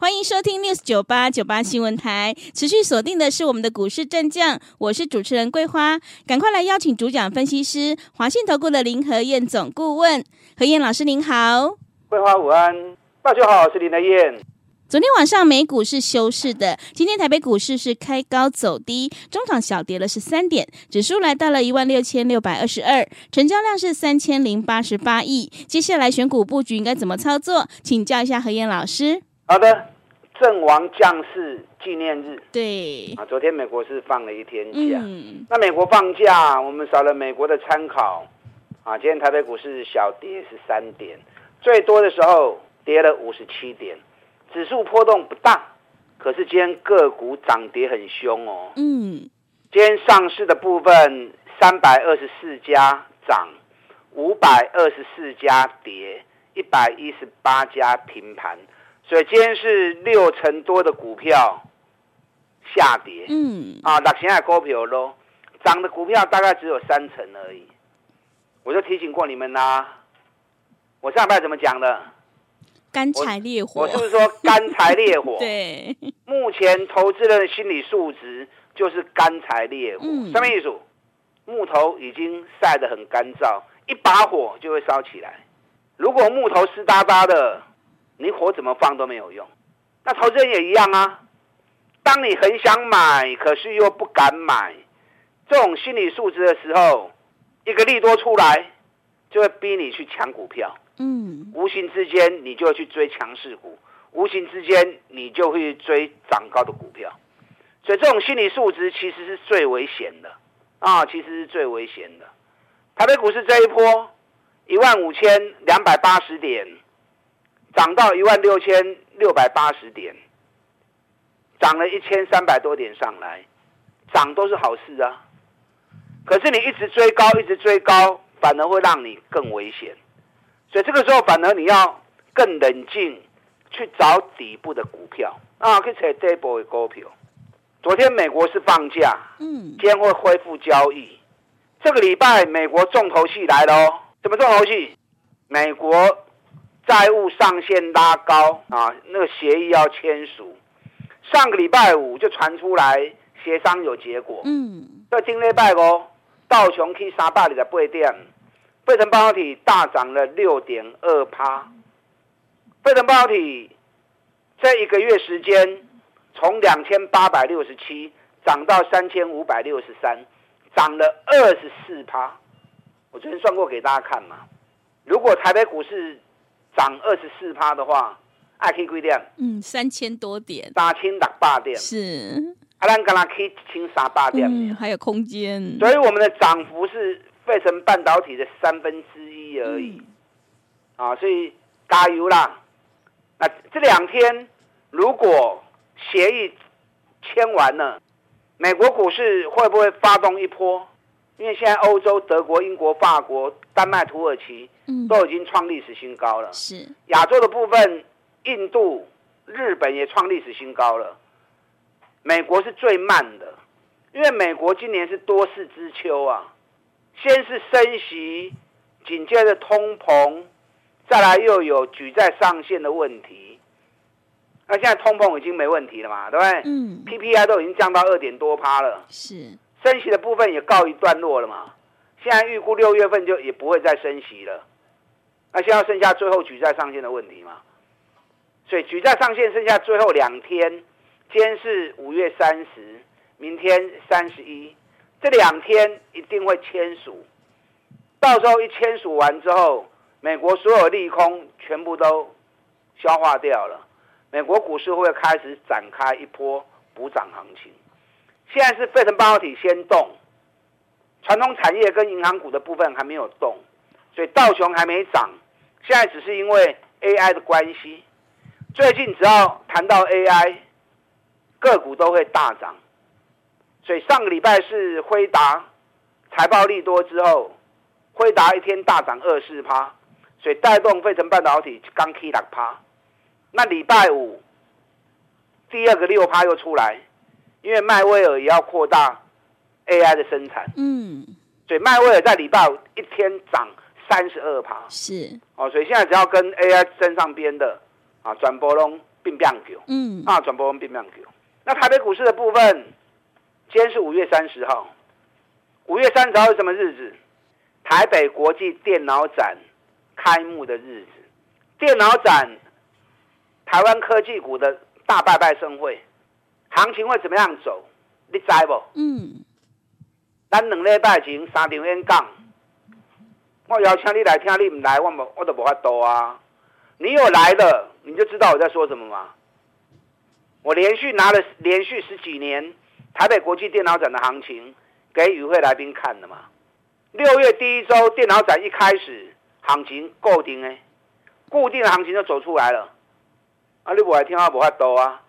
欢迎收听 News 九八九八新闻台，持续锁定的是我们的股市战将，我是主持人桂花，赶快来邀请主讲分析师华信投顾的林和燕总顾问，何燕老师您好，桂花午安，大家好，我是林和燕。昨天晚上美股是休市的，今天台北股市是开高走低，中场小跌了十三点，指数来到了一万六千六百二十二，成交量是三千零八十八亿。接下来选股布局应该怎么操作？请教一下何燕老师。好的，阵亡将士纪念日。对啊，昨天美国是放了一天假。嗯。那美国放假，我们少了美国的参考。啊，今天台北股市小跌十三点，最多的时候跌了五十七点，指数波动不大。可是今天个股涨跌很凶哦。嗯。今天上市的部分，三百二十四家涨，五百二十四家跌。一百一十八家平盘，所以今天是六成多的股票下跌。嗯，啊，那现在股票咯，涨的股票大概只有三成而已。我就提醒过你们啦、啊，我上礼拜怎么讲的？干柴烈火。我是不是说干柴烈火？对。目前投资人的心理素质就是干柴烈火。嗯。什么意思？木头已经晒得很干燥，一把火就会烧起来。如果木头湿哒哒的，你火怎么放都没有用。那投资人也一样啊。当你很想买，可是又不敢买，这种心理素质的时候，一个利多出来，就会逼你去抢股票。嗯。无形之间，你就会去追强势股；无形之间，你就会去追涨高的股票。所以，这种心理素质其实是最危险的啊！其实是最危险的。台北股市这一波。一万五千两百八十点，涨到一万六千六百八十点，涨了一千三百多点上来，涨都是好事啊。可是你一直追高，一直追高，反而会让你更危险。所以这个时候，反而你要更冷静，去找底部的股票啊，去找底部的股票。昨天美国是放假，嗯，今天会恢复交易。这个礼拜美国重头戏来了哦。什么重头戏？美国债务上限拉高啊，那个协议要签署。上个礼拜五就传出来协商有结果。嗯。在今礼拜五，道琼去三百二十八点，费城半导体大涨了六点二趴。费城半导体这一个月时间，从两千八百六十七涨到三千五百六十三，涨了二十四趴。我昨天算过给大家看嘛，如果台北股市涨二十四趴的话，还可以几点？嗯，三千多点，三千六百点是。啊，咱刚刚可以一千三百点，嗯，还有空间。所以我们的涨幅是费城半导体的三分之一而已。嗯、啊，所以加油啦！那这两天如果协议签完了，美国股市会不会发动一波？因为现在欧洲、德国、英国、法国、丹麦、土耳其都已经创历史新高了。是亚洲的部分，印度、日本也创历史新高了。美国是最慢的，因为美国今年是多事之秋啊，先是升息，紧接着通膨，再来又有举债上限的问题。那现在通膨已经没问题了嘛，对不对？嗯。PPI 都已经降到二点多趴了。是。升息的部分也告一段落了嘛，现在预估六月份就也不会再升息了，那现在剩下最后举债上限的问题嘛，所以举债上限剩下最后两天，今天是五月三十，明天三十一，这两天一定会签署，到时候一签署完之后，美国所有利空全部都消化掉了，美国股市会开始展开一波补涨行情。现在是费城半导体先动，传统产业跟银行股的部分还没有动，所以道琼还没涨。现在只是因为 AI 的关系，最近只要谈到 AI，个股都会大涨。所以上个礼拜是辉达、财报利多之后，辉达一天大涨二四趴，所以带动费城半导体刚起两趴。那礼拜五第二个六趴又出来，因为迈威尔也要扩大 AI 的生产。嗯，所以迈威尔在礼拜五一天涨三十二趴。是哦，所以现在只要跟 AI 身上边的啊，转波龙并变狗。嗯啊，转波龙并变狗。那台北股市的部分，今天是五月三十号。五月三十号是什么日子？台北国际电脑展开幕的日子。电脑展，台湾科技股的大拜拜盛会，行情会怎么样走？你知不？嗯，咱两礼拜前三场演讲，我邀请你来听，你唔来，我冇，我都无法度啊。你有来了，你就知道我在说什么吗？我连续拿了连续十几年台北国际电脑展的行情给与会来宾看了嘛。六月第一周电脑展一开始，行情固定诶，固定的行情就走出来了。啊，你无来听我无法度啊。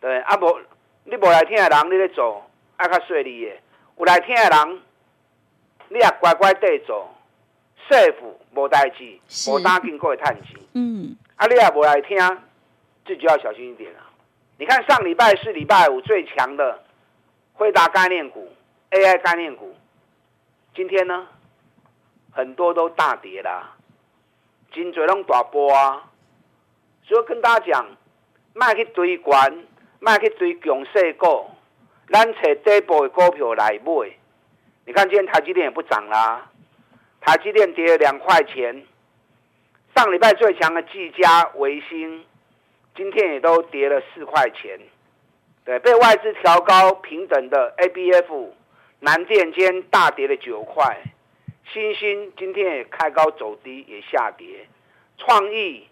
对，啊无你无来听的人，你咧做爱较顺利的；有来听的人，你也乖乖地做，说服无代志，无打紧过会趁钱。嗯，啊，你也无来听，自己要小心一点啊。你看上礼拜是礼拜五最强的惠达概念股、AI 概念股，今天呢很多都大跌啦，真多拢大波啊。所以跟大家讲，卖去追高，卖去追强势股，咱找底部的股票来买。你看今天台积电也不涨啦，台积电跌了两块钱。上礼拜最强的技嘉、微星。今天也都跌了四块钱，对，被外资调高平等的 ABF 南电间大跌了九块，新兴今天也开高走低也下跌，创意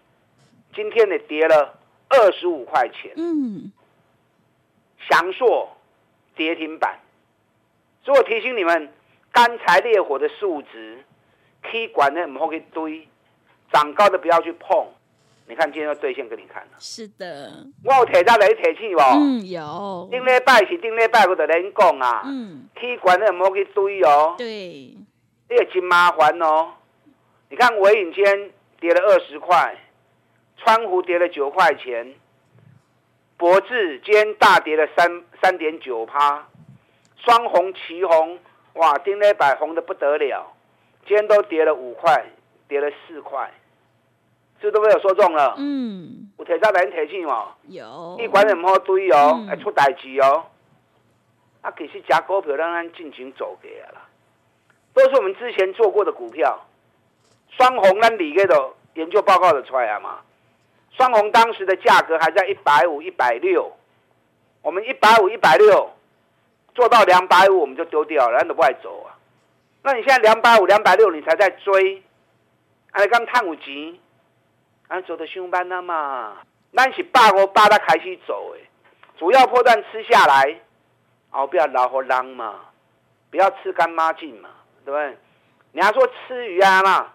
今天也跌了二十五块钱，嗯，翔硕跌停板，所以我提醒你们，干柴烈火的数值，K 管的唔好去堆，长高的不要去碰。你看今天要兑现给你看了，是的，我有提早来提醒不？嗯，有。顶礼拜是顶礼拜，我就连讲啊，嗯，起管的唔好去堆哦，对，这个真麻烦哦。你看尾影间跌了二十块，川湖跌了九块钱，博智今天大跌了三三点九趴，双红、旗红，哇，顶礼拜红的不得了，今天都跌了五块，跌了四块。这都被我说中了。嗯，有提早来提醒哦。有。你管唔好堆哦，会、嗯、出代志哦。啊，其实假股票让咱进行走嘅啦，都是我们之前做过的股票。双红咱里个的研究报告的出来啊嘛。双红当时的价格还在一百五、一百六，我们一百五、一百六做到两百五，我们就丢掉了，咱都不爱走啊。那你现在两百五、两百六，你才在追，啊，你刚探五级。啊，走的凶班了嘛？咱是八五八，他开始走诶，主要破段吃下来，哦，不要老和浪嘛，不要吃干妈净嘛，对不对？你还说吃鱼啊嘛，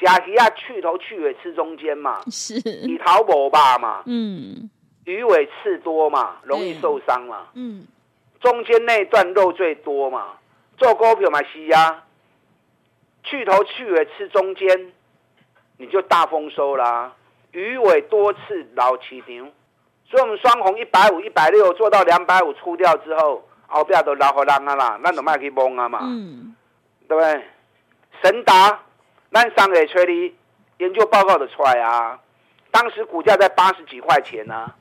假鱼啊去头去尾吃中间嘛，是，你淘宝吧嘛，嗯，鱼尾刺多嘛，容易受伤嘛，嗯，中间那段肉最多嘛，做股票嘛是啊，去头去尾吃中间。你就大丰收啦，鱼尾多次老起牛，所以我们双红一百五、一百六做到两百五出掉之后，后边都老好浪啊啦，那都卖去蒙啊嘛，嗯，对不对？神达，咱上个月吹的研究报告的出来啊，当时股价在八十几块钱啊，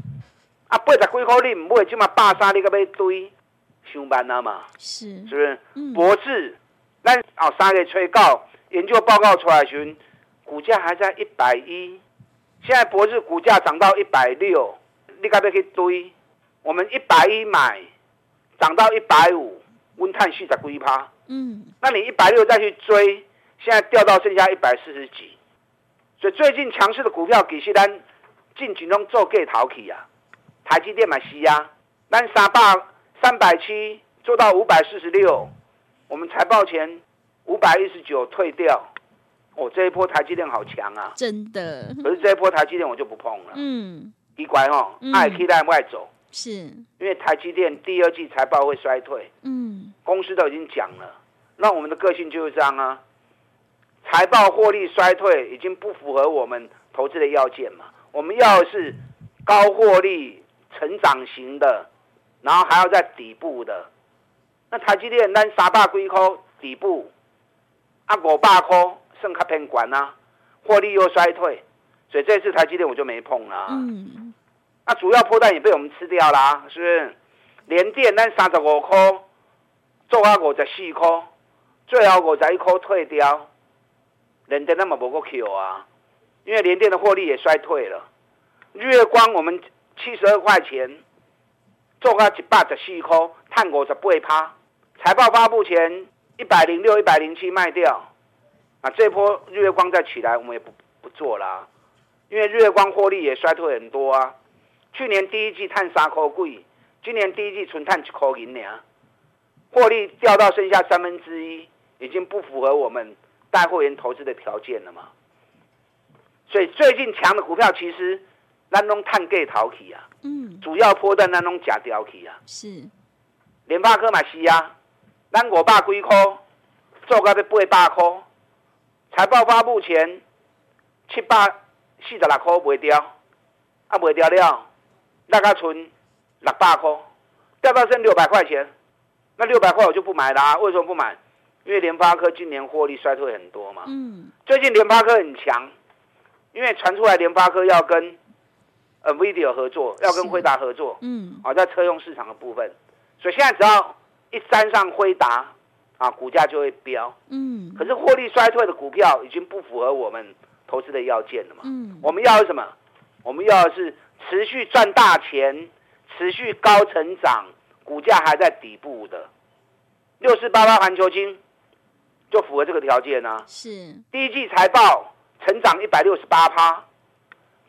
啊八十几块你唔买，起码八三你个要堆，上班啊嘛，是，是不是？嗯、博智，咱哦三个月吹高研究报告出来时。股价还在一百一，现在博智股价涨到一百六，你该不要去追？我们一百一买，涨到一百五，温碳系在几趴？嗯，那你一百六再去追，现在掉到剩下一百四十几，所以最近强势的股票，其实咱进群中做给淘起啊，台积电买西啊，咱三百三百七做到五百四十六，我们财报前五百一十九退掉。哦，这一波台积电好强啊！真的。可是这一波台积电我就不碰了。嗯。奇怪哦，爱期待外走。是。因为台积电第二季财报会衰退。嗯。公司都已经讲了，那我们的个性就是这样啊。财报获利衰退已经不符合我们投资的要件嘛？我们要的是高获利成长型的，然后还要在底部的。那台积电咱三百几块底部，啊五百块算较偏悬啊，获利又衰退，所以这次台积电我就没碰了。嗯。那主要破蛋也被我们吃掉啦，是不是？联电咱三十五块做啊五十四块，最后五十一块退掉。连电那么不够 Q 啊，因为联电的获利也衰退了。日月光我们七十二块钱做个一百十四块，探五十八趴。财报发布前一百零六、一百零七卖掉。啊，这波日月光再起来，我们也不不做啦，因为日月光获利也衰退很多啊。去年第一季探三块贵，今年第一季纯探一块银两，获利掉到剩下三分之一，已经不符合我们。带会员投资的条件了嘛？所以最近强的股票其实咱拢探价逃去啊，嗯，主要波段咱拢假掉去啊，是，联发科嘛是啊，咱五百几块做到要八百块，财报发布前七百四十六块卖掉，啊卖掉了，那个存六百块，掉到剩六百块钱，那六百块我就不买啦，为什么不买？因为联发科今年获利衰退很多嘛，嗯，最近联发科很强，因为传出来联发科要跟呃 NVIDIA 合作，要跟辉达合作，嗯，啊，在车用市场的部分，所以现在只要一沾上辉达，啊，股价就会飙，嗯，可是获利衰退的股票已经不符合我们投资的要件了嘛，嗯，我们要的什么？我们要的是持续赚大钱，持续高成长，股价还在底部的。六四八八环球金。就符合这个条件呢、啊。是。第一季财报成长一百六十八趴，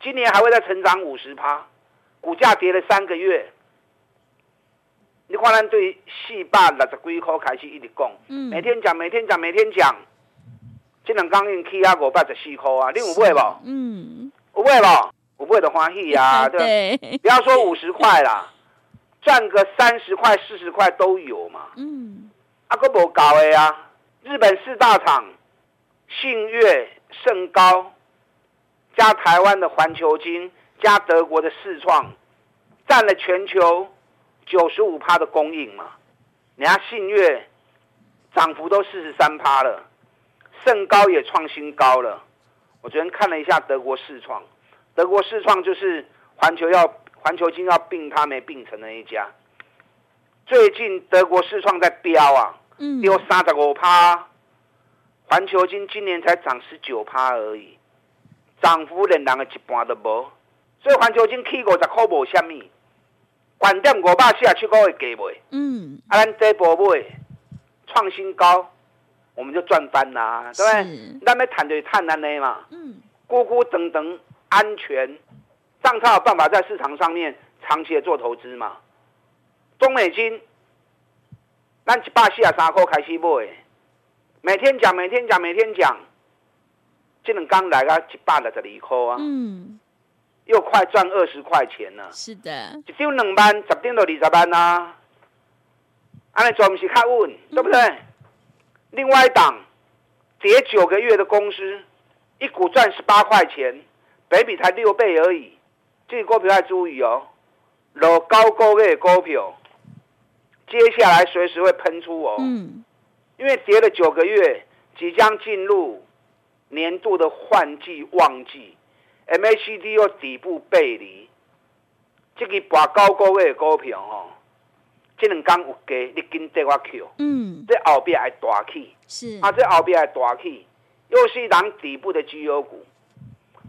今年还会再成长五十趴，股价跌了三个月。你看咱对四百六十几块开始一直讲，嗯，每天讲，每天讲，每天讲，这两刚运起啊五百十四块啊，你有买不？嗯，有买不？有买的欢喜啊，对，不要说五十块啦，赚个三十块、四十块都有嘛。嗯，啊，个无搞的啊。日本四大厂，信越、胜高，加台湾的环球金，加德国的世创，占了全球九十五趴的供应嘛。人家信越涨幅都四十三趴了，盛高也创新高了。我昨天看了一下德国世创，德国世创就是环球要环球金要并它没并成的一家。最近德国世创在飙啊。有三十五趴，环球金今年才涨十九趴而已，涨幅连人的一半都无，所以环球金起五十块无虾米，关点五百四十七块会给袂？嗯，啊，咱这波买创新高，我们就赚翻啦，对不对？咱要谈就谈安尼嘛，嗯，孤孤等等安全，这样才有办法在市场上面长期的做投资嘛，中美金。咱一百四十三块开始买，每天讲，每天讲，每天讲，这两刚来个一百六十二块啊，嗯，又快赚二十块钱了。是的，一张两万，十张就二十万啊，安尼做不是较稳，对不对？嗯、另外一档跌九个月的公司，一股赚十八块钱，北比才六倍而已，这个股票要注意哦，老高高的股票。接下来随时会喷出哦，嗯，因为跌了九个月，即将进入年度的换季旺季，MACD 又底部背离，这个拔高高位的股票哦，这两天有给你跟这我 Q，嗯，这后边还大起，是。啊，这后边还大起，又是一档底部的绩优股，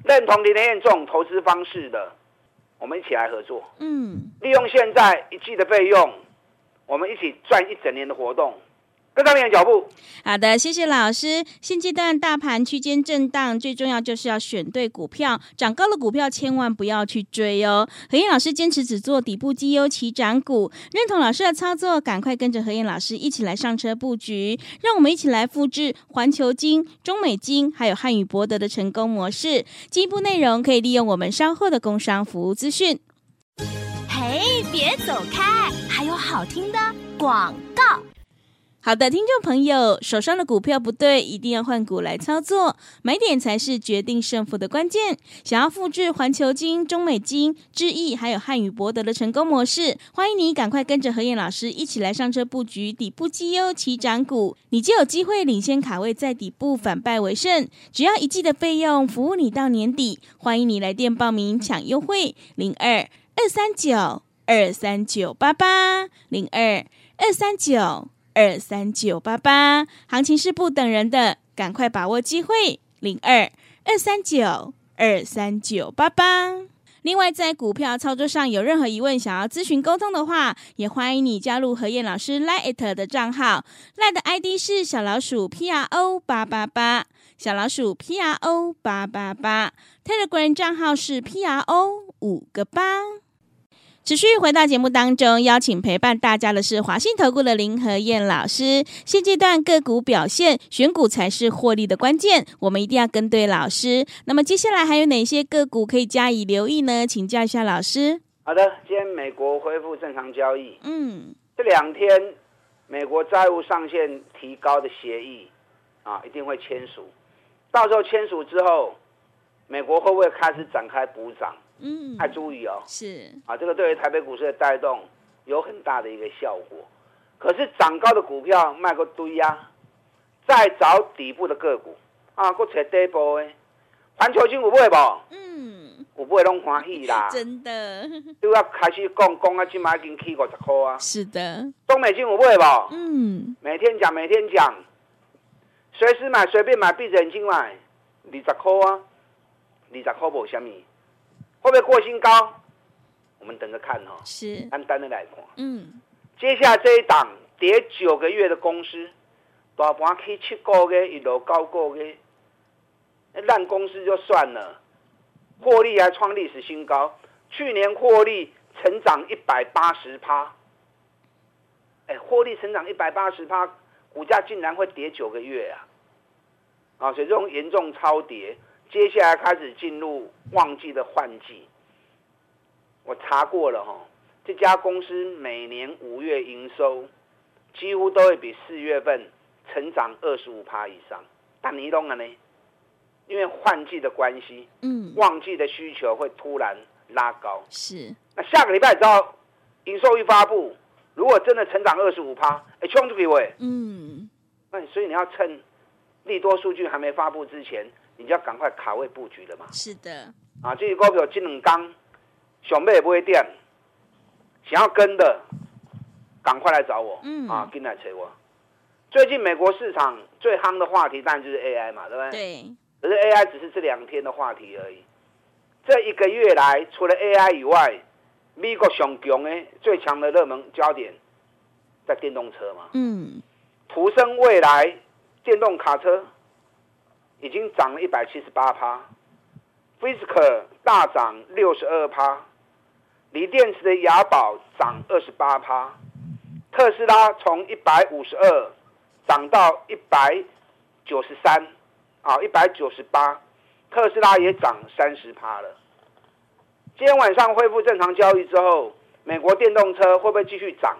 认同林彦这种投资方式的，我们一起来合作，嗯，利用现在一季的费用。我们一起赚一整年的活动，跟上面的脚步。好的，谢谢老师。现阶段大盘区间震荡，最重要就是要选对股票，涨高的股票千万不要去追哦。何燕老师坚持只做底部绩优起涨股，认同老师的操作，赶快跟着何燕老师一起来上车布局。让我们一起来复制环球金、中美金还有汉语博德的成功模式。进一步内容可以利用我们稍后的工商服务资讯。嘿，别走开！还有好听的广告。好的，听众朋友，手上的股票不对，一定要换股来操作，买点才是决定胜负的关键。想要复制环球金、中美金、智易还有汉语博德的成功模式，欢迎你赶快跟着何燕老师一起来上车布局底部绩优起涨股，你就有机会领先卡位在底部，反败为胜。只要一季的费用，服务你到年底。欢迎你来电报名抢优惠，零二二三九二三九八八零二二三九。二三九八八，行情是不等人的，赶快把握机会。零二二三九二三九八八。另外，在股票操作上有任何疑问，想要咨询沟通的话，也欢迎你加入何燕老师 Line 的账号，Line 的 ID 是小老鼠 P R O 八八八，小老鼠 P R O 八八八，Telegram 账号是 P R O 五个八。持续回到节目当中，邀请陪伴大家的是华信投顾的林和燕老师。现阶段个股表现，选股才是获利的关键，我们一定要跟对老师。那么接下来还有哪些个股可以加以留意呢？请教一下老师。好的，今天美国恢复正常交易。嗯，这两天美国债务上限提高的协议啊，一定会签署。到时候签署之后，美国会不会开始展开补涨？嗯，还注意哦，是。啊，这个对于台北股市的带动有很大的一个效果。可是涨高的股票卖个堆呀、啊，再找底部的个股啊，搁找底部的，环球金有买不？嗯，有买拢欢喜啦，真的。都要开始讲讲啊，今麦已经起五十块啊，是的，中美金有买不？嗯，每天讲每天讲，随时买随便买，闭着眼睛买，二十块啊，二十块无虾米。会不会过新高？我们等着看哈、哦。是，按单的来看。嗯，接下来这一档跌九个月的公司，大盘去七个月，一路高个月，烂公司就算了，获利还创历史新高。去年获利成长一百八十趴，哎，获利成长一百八十趴，股价竟然会跌九个月啊！啊，所以这种严重超跌。接下来开始进入旺季的换季，我查过了哈，这家公司每年五月营收几乎都会比四月份成长二十五趴以上。但你懂了呢？因为换季的关系，嗯，旺季的需求会突然拉高。是。那下个礼拜只要营收一发布，如果真的成长二十五趴，哎，冲出去喂，嗯，那所以你要趁利多数据还没发布之前。你就要赶快卡位布局了嘛？是的，啊，这些股票这两天小妹也不会跌，想要跟的，赶快来找我，嗯，啊，进来找我。最近美国市场最夯的话题当然就是 AI 嘛，对不对？对。可是 AI 只是这两天的话题而已。这一个月来，除了 AI 以外，美国上强的最强的热门焦点在电动车嘛。嗯。途胜未来电动卡车。已经涨了一百七十八趴，Fisker 大涨六十二趴，锂电池的雅宝涨二十八趴，特斯拉从一百五十二涨到一百九十三，啊，一百九十八，特斯拉也涨三十趴了。今天晚上恢复正常交易之后，美国电动车会不会继续涨？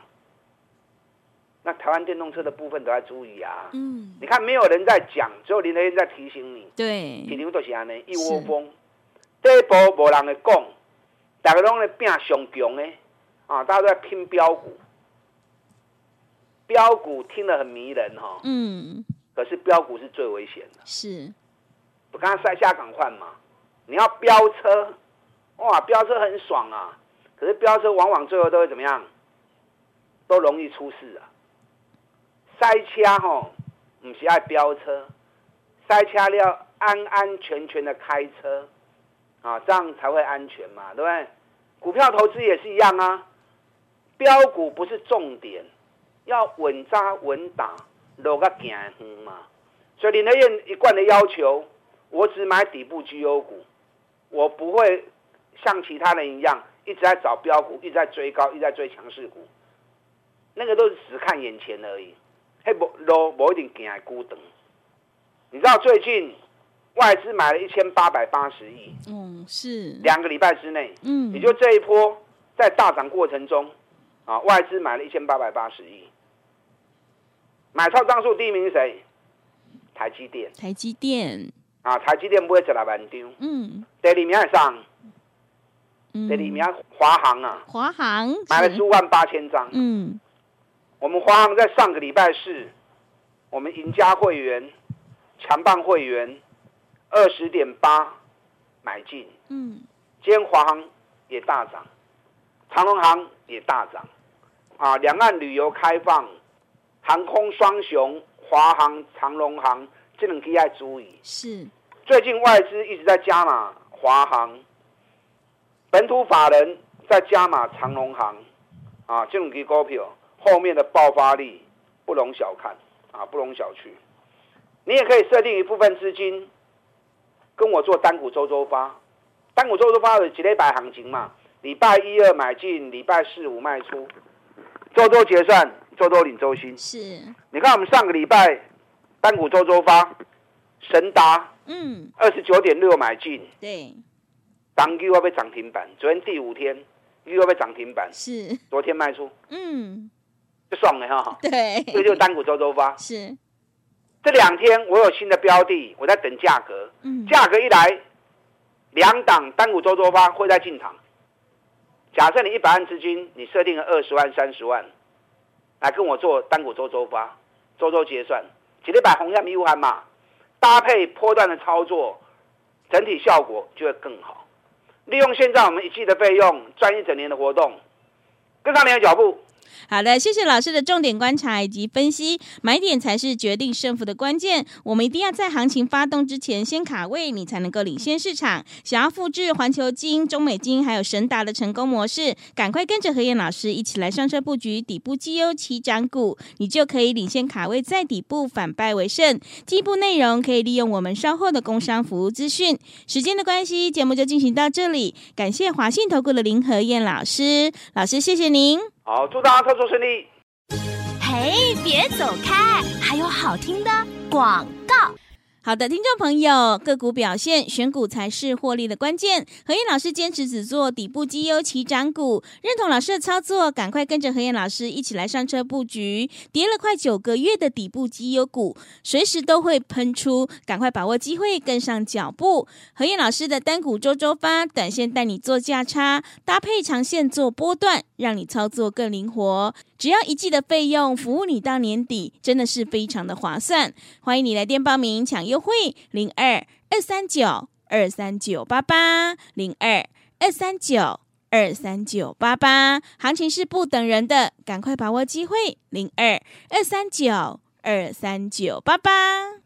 那台湾电动车的部分都要注意啊！嗯，你看没有人在讲，只有林德燕在提醒你。对，提醒都是安尼，一窝蜂，这一波无人来讲，大家拢在拼上强的啊！大家都在拼标股，标股听得很迷人哈。嗯，可是标股是最危险的。是，我刚刚塞下港换嘛，你要飙车，哇，飙车很爽啊！可是飙车往往最后都会怎么样？都容易出事啊！塞车吼，不是爱飙车，塞车要安安全全的开车，啊，这样才会安全嘛，对不对？股票投资也是一样啊，飙股不是重点，要稳扎稳打，落个行远嘛。所以林德燕一贯的要求，我只买底部绩优股，我不会像其他人一样一直在找飙股，一直在追高，一直在追强势股，那个都是只看眼前而已。嘿，不路不一定行来孤等。你知道最近外资买了一千八百八十亿，嗯，是两个礼拜之内，嗯，也就这一波在大涨过程中，啊，外资买了一千八百八十亿。买超张数第一名是谁？台积电。台积电啊，台积电不会十来万张。嗯。第二名是上。第二名华航啊。华航买了十五万八千张。嗯。我们华航在上个礼拜四，我们赢家会员、强棒会员二十点八买进。嗯。今天华航也大涨，长隆航也大涨。啊，两岸旅游开放，航空双雄，华航、长隆航，这两个要注意。是。最近外资一直在加码华航，本土法人在加码长隆航，啊，这两个股票后面的爆发力不容小看，啊，不容小觑。你也可以设定一部分资金，跟我做单股周周发，单股周周发的几礼拜行情嘛，礼拜一二买进，礼拜四五卖出。周周结算，周周领周薪。是，你看我们上个礼拜单股周周发，神达，嗯，二十九点六买进，对，当日要被涨停板，昨天第五天又要被涨停板，是，昨天卖出，嗯，就爽了哈，对，这就是单股周周发，是，这两天我有新的标的，我在等价格，嗯，价格一来，两档单股周周发会在进场。假设你一百万资金，你设定了二十万、三十万，来跟我做单股周周发、周周结算，几礼拜红下迷雾函嘛，搭配波段的操作，整体效果就会更好。利用现在我们一季的费用，赚一整年的活动，跟上你的脚步。好的，谢谢老师的重点观察以及分析，买点才是决定胜负的关键。我们一定要在行情发动之前先卡位，你才能够领先市场。想要复制环球金、中美金还有神达的成功模式，赶快跟着何燕老师一起来上车布局底部绩优起涨股，你就可以领先卡位在底部，反败为胜。进一步内容可以利用我们稍后的工商服务资讯。时间的关系，节目就进行到这里，感谢华信投顾的林和燕老师，老师谢谢您。好，祝大家操作顺利。嘿，别走开，还有好听的广告。好的，听众朋友，个股表现，选股才是获利的关键。何燕老师坚持只做底部绩优起涨股，认同老师的操作，赶快跟着何燕老师一起来上车布局。跌了快九个月的底部绩优股，随时都会喷出，赶快把握机会，跟上脚步。何燕老师的单股周周发，短线带你做价差，搭配长线做波段，让你操作更灵活。只要一季的费用，服务你到年底，真的是非常的划算。欢迎你来电报名抢优惠，零二二三九二三九八八，零二二三九二三九八八。行情是不等人的，赶快把握机会，零二二三九二三九八八。